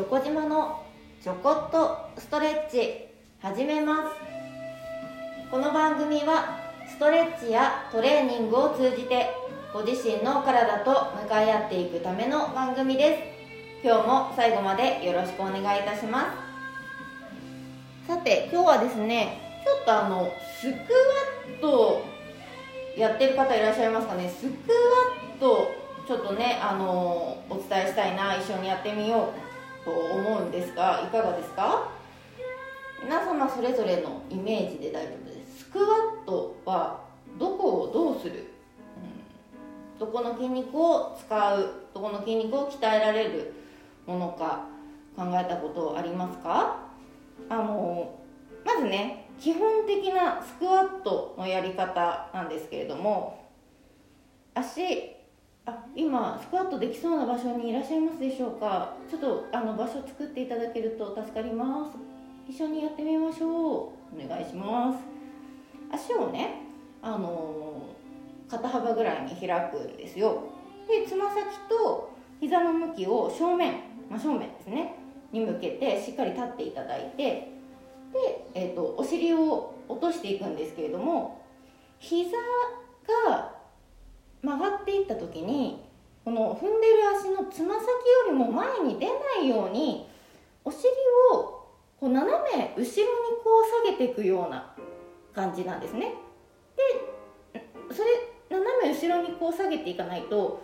チョコ島のちょこっとストレッチ始めます。この番組はストレッチやトレーニングを通じてご自身の体と向かい合っていくための番組です。今日も最後までよろしくお願いいたします。さて今日はですねちょっとあのスクワットやってる方いらっしゃいますかね。スクワットちょっとねあのお伝えしたいな一緒にやってみよう。と思うんですがいかがですか？皆様それぞれのイメージで大丈夫です。スクワットはどこをどうする、うん、どこの筋肉を使う？どこの筋肉を鍛えられるものか考えたことありますか？あのまずね基本的なスクワットのやり方なんですけれども足あ今スクワットできそうな場所にいらっしゃいますでしょうか？ちょっとあの場所作っていただけると助かります。一緒にやってみましょう。お願いします。足をねあの肩幅ぐらいに開くんですよ。でつま先と膝の向きを正面真正面ですね。に向けてしっかり立っていただいて。で、えーと、お尻を落としていくんですけれども膝が曲がっていった時にこの踏んでる足のつま先よりも前に出ないようにお尻をこう斜め後ろにこう下げていくような感じなんですね。でそれ斜め後ろにこう下げていかないと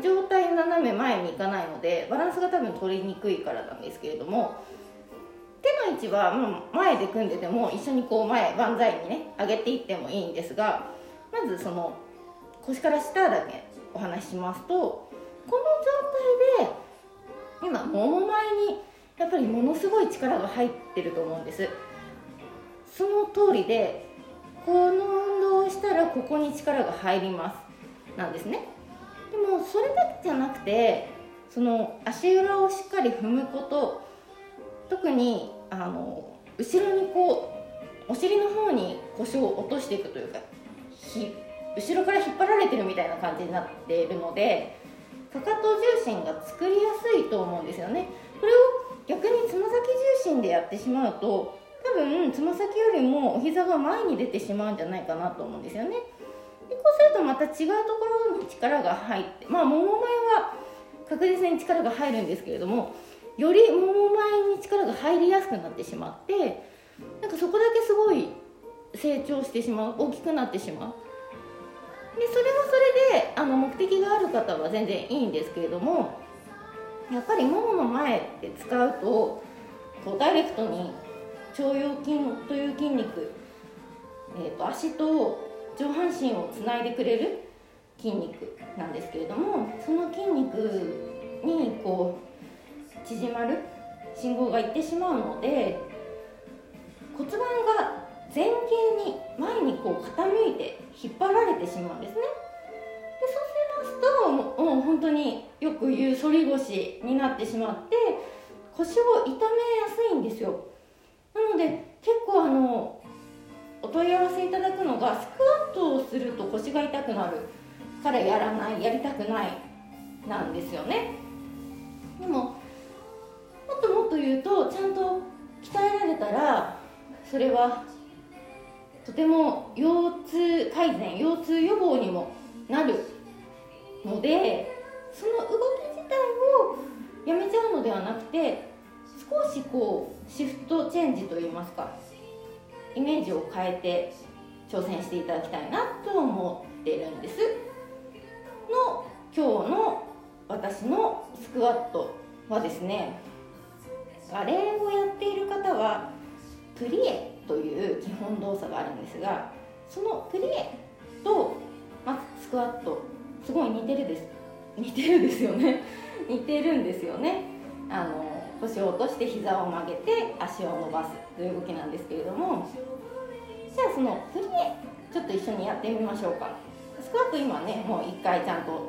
上体斜め前にいかないのでバランスが多分取りにくいからなんですけれども手の位置はもう前で組んでても一緒にこう前万歳にね上げていってもいいんですがまずその腰から下だけお話ししますとこの状態で今もも前にやっぱりものすごい力が入ってると思うんです。その通りでこの運動をしたらここに力が入りますなんですね。でもそれだけじゃなくてその足裏をしっかり踏むこと特にあの後ろにこうお尻の方に腰を落としていくというか引っ後ろから引っ張られてるみたいな感じになっているのでかかと重心が作りやすいと思うんですよね。これを逆につま先重心でやってしまうと多分つま先よりもお膝が前に出てしまうんじゃないかなと思うんですよね。でこうするとまた違うところに力が入ってまあもも前は確実に力が入るんですけれどもよりもも前に力が入りやすくなってしまってなんかそこだけすごい成長してしまう大きくなってしまう。でそれはそれであの目的がある方は全然いいんですけれどもやっぱりももの前で使うとこうダイレクトに腸腰筋という筋肉、えーと、足と上半身をつないでくれる筋肉なんですけれどもその筋肉にこう縮まる信号がいってしまうので骨盤が前傾に前にこう傾いて引っ張られてしまうんですね。でそうしますともう本当によく言う反り腰になってしまって腰を痛めやすいんですよ。なので結構あのお問い合わせいただくのがスクワットをすると腰が痛くなる。からやらないやりたくないなんですよね。でももっともっと言うとちゃんと鍛えられたらそれはとても腰痛改善腰痛予防にもなるのでその動き自体をやめちゃうのではなくて少しこうシフトチェンジといいますかイメージを変えて挑戦していただきたいなと思ってるんです。の今日の私のスクワットはですねバレエをやっている方はプリエという基本動作があるんですがそのプリエと、まスクワットすごい似てるです。似てるですよね。似てるんですよね。あの腰を落として膝を曲げて足を伸ばすという動きなんですけれどもじゃあそのプリエちょっと一緒にやってみましょうか。スクワット今ねもう1回ちゃんと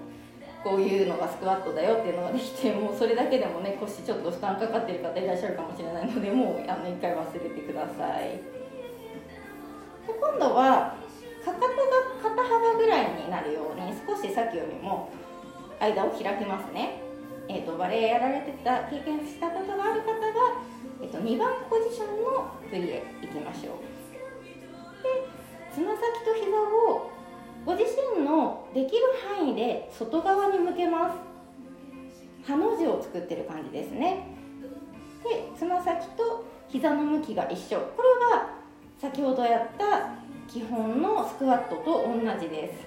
こういうのがスクワットだよっていうのができてもうそれだけでもね腰ちょっと負担かかってる方いらっしゃるかもしれないのでもうあの1回忘れてください。で今度はかかとが肩幅ぐらいになるように少しさっきよりも間を開きますね。えーと、バレエやられてた経験したことがある方は、えーと、2番ポジションの振りへ行きましょう。でつま先と膝をご自身のできる範囲で外側に向けます。ハの字を作ってる感じですね。でつま先と膝の向きが一緒。これは先ほどやった基本のスクワットと同じです。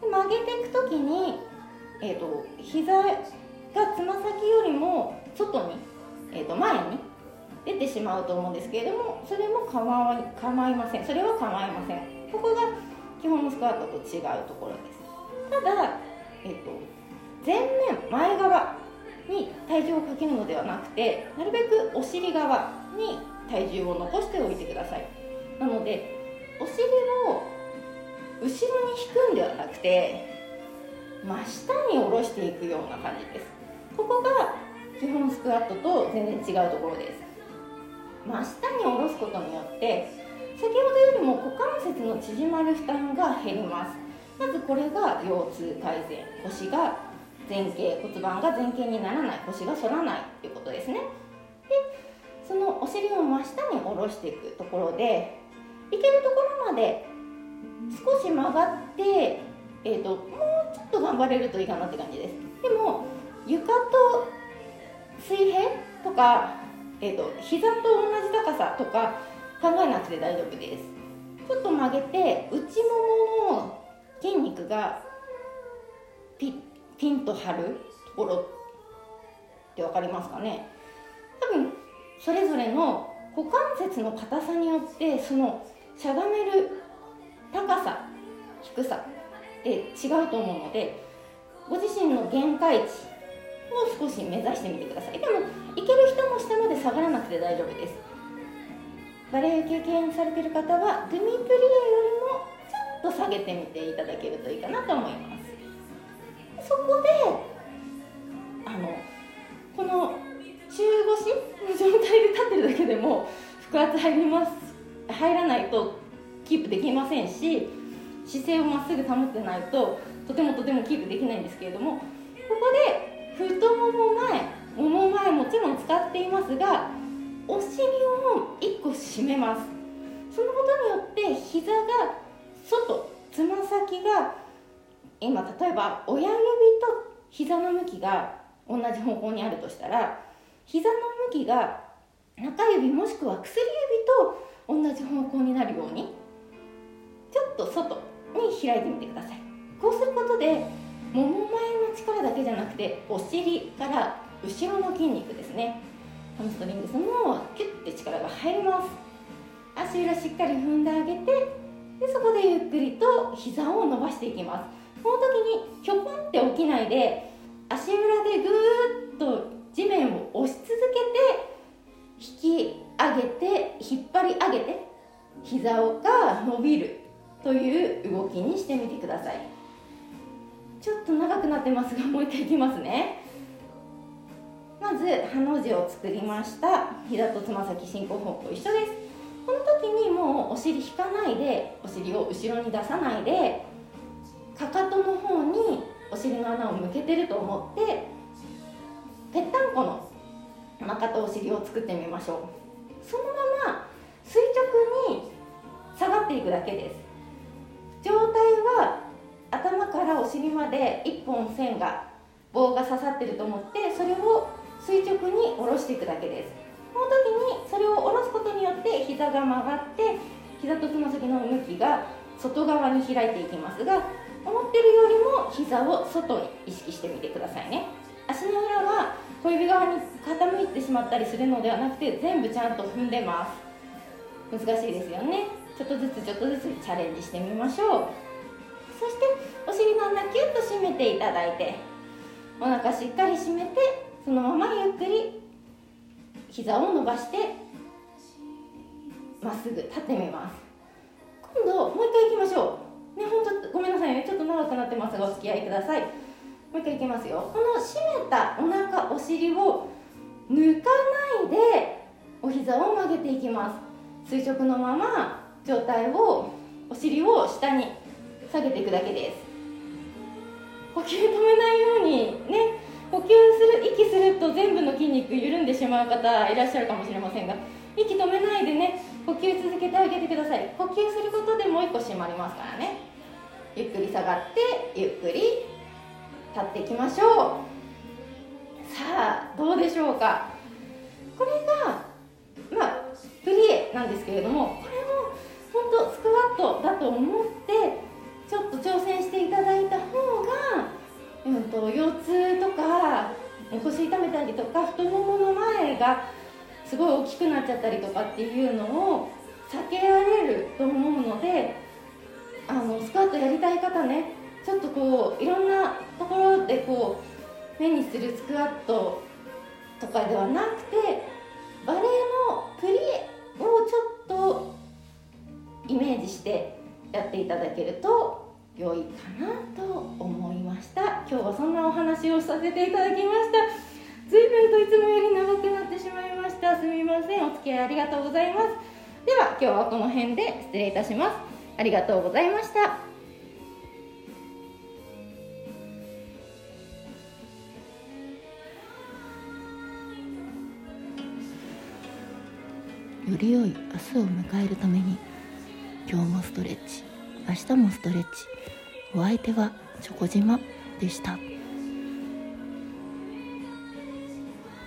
で曲げていく時に、えーと、膝がつま先よりも外に、えーと、前に出てしまうと思うんですけれどもそれも構い構いません。それは構いません。ここが基本のスクワットと違うところです。ただ、えーと、前面前側に体重をかけるのではなくてなるべくお尻側に体重を残しておいてください。なのでお尻を後ろに引くんではなくて真下に下ろしていくような感じです。ここが基本スクワットと全然違うところです。真下に下ろすことによって先ほどよりも股関節の縮まる負担が減ります。まずこれが腰痛改善腰が前傾骨盤が前傾にならない腰が反らないということですね。でそのお尻を真下に下ろしていくところでいけるところまで少し曲がって、えーと、もうちょっと頑張れるといいかなって感じです。でも床と水平とか、えーと、膝と同じ高さとか考えなくて大丈夫です。ちょっと曲げて内ももの筋肉がピピンと張るところって分かりますかね？多分それぞれの股関節の硬さによってそのしゃがめる高さ低さで違うと思うのでご自身の限界値を少し目指してみてください。でもいける人も下まで下がらなくて大丈夫です。バレエ経験されている方はドゥミプリエよりもちょっと下げてみていただけるといいかなと思います。そこであのこの中腰の状態で立ってるだけでも腹圧入ります。入らないとキープできませんし姿勢をまっすぐ保ってないととてもとてもキープできないんですけれどもここで太もも前もも前もちろん使っていますがお尻を1個締めます。そのことによって膝が外つま先が今例えば親指と膝の向きが同じ方向にあるとしたら膝の向きが中指もしくは薬指と同じ方向になるようにちょっと外に開いてみてください。こうすることでもも前の力だけじゃなくてお尻から後ろの筋肉ですね。ハムストリングスもキュッて力が入ります。足裏しっかり踏んであげてでそこでゆっくりと膝を伸ばしていきます。この時にひょこんって起きないで足裏でぐーっと地面を押し続けて引き上げて引っ張り上げて膝が伸びるという動きにしてみてください。ちょっと長くなってますがもう一回いきますね。まずハの字を作りました。膝とつま先進行方向一緒です。この時にもうお尻引かないでお尻を後ろに出さないでかかとの方にお尻の穴を向けてると思ってぺったんこのかかとお尻を作ってみましょう。そのまま垂直に下がっていくだけです。状態は頭からお尻まで1本線が棒が刺さってると思ってそれを垂直に下ろしていくだけです。この時にそれを下ろすことによって膝が曲がって膝とつま先の向きが外側に開いていきますが思ってるよりも膝を外に意識してみてくださいね。足の裏は小指側に傾いてしまったりするのではなくて全部ちゃんと踏んでます。難しいですよね。ちょっとずつちょっとずつチャレンジしてみましょう。そしてお尻の穴キュッと締めていただいてお腹しっかり締めてそのままゆっくり膝を伸ばしてまっすぐ立ってみます。今度もう一回いきましょう。ねほんとごめんなさいね。ちょっと長くなってますがお付き合いください。もう一回いきますよ。この締めたお腹お尻を抜かないでお膝を曲げていきます。垂直のまま状態をお尻を下に下げていくだけです。呼吸止めないようにね。呼吸する息すると全部の筋肉緩んでしまう方いらっしゃるかもしれませんが息止めないでね呼吸続けてあげてください。呼吸することでもう一個締まりますからね。ゆっくり下がってゆっくり立っていきましょう。さあどうでしょうか。これがまあプリエなんですけれどもこれも本当スクワットだと思ってちょっと挑戦していただいた方腰痛めたりとか太ももの前がすごい大きくなっちゃったりとかっていうのを避けられると思うのであのスクワットやりたい方ね。ちょっとこういろんなところでこう目にするスクワットとかではなくてバレエのプリエをちょっとイメージしてやっていただけると良いかなと思いました。今日はそんなお話をさせていただきました。随分といつもより長くなってしまいました。すみません。お付き合いありがとうございます。では今日はこの辺で失礼いたします。ありがとうございました。より良い明日を迎えるために今日もストレッチ。明日もストレッチお相手はチョコジマでした。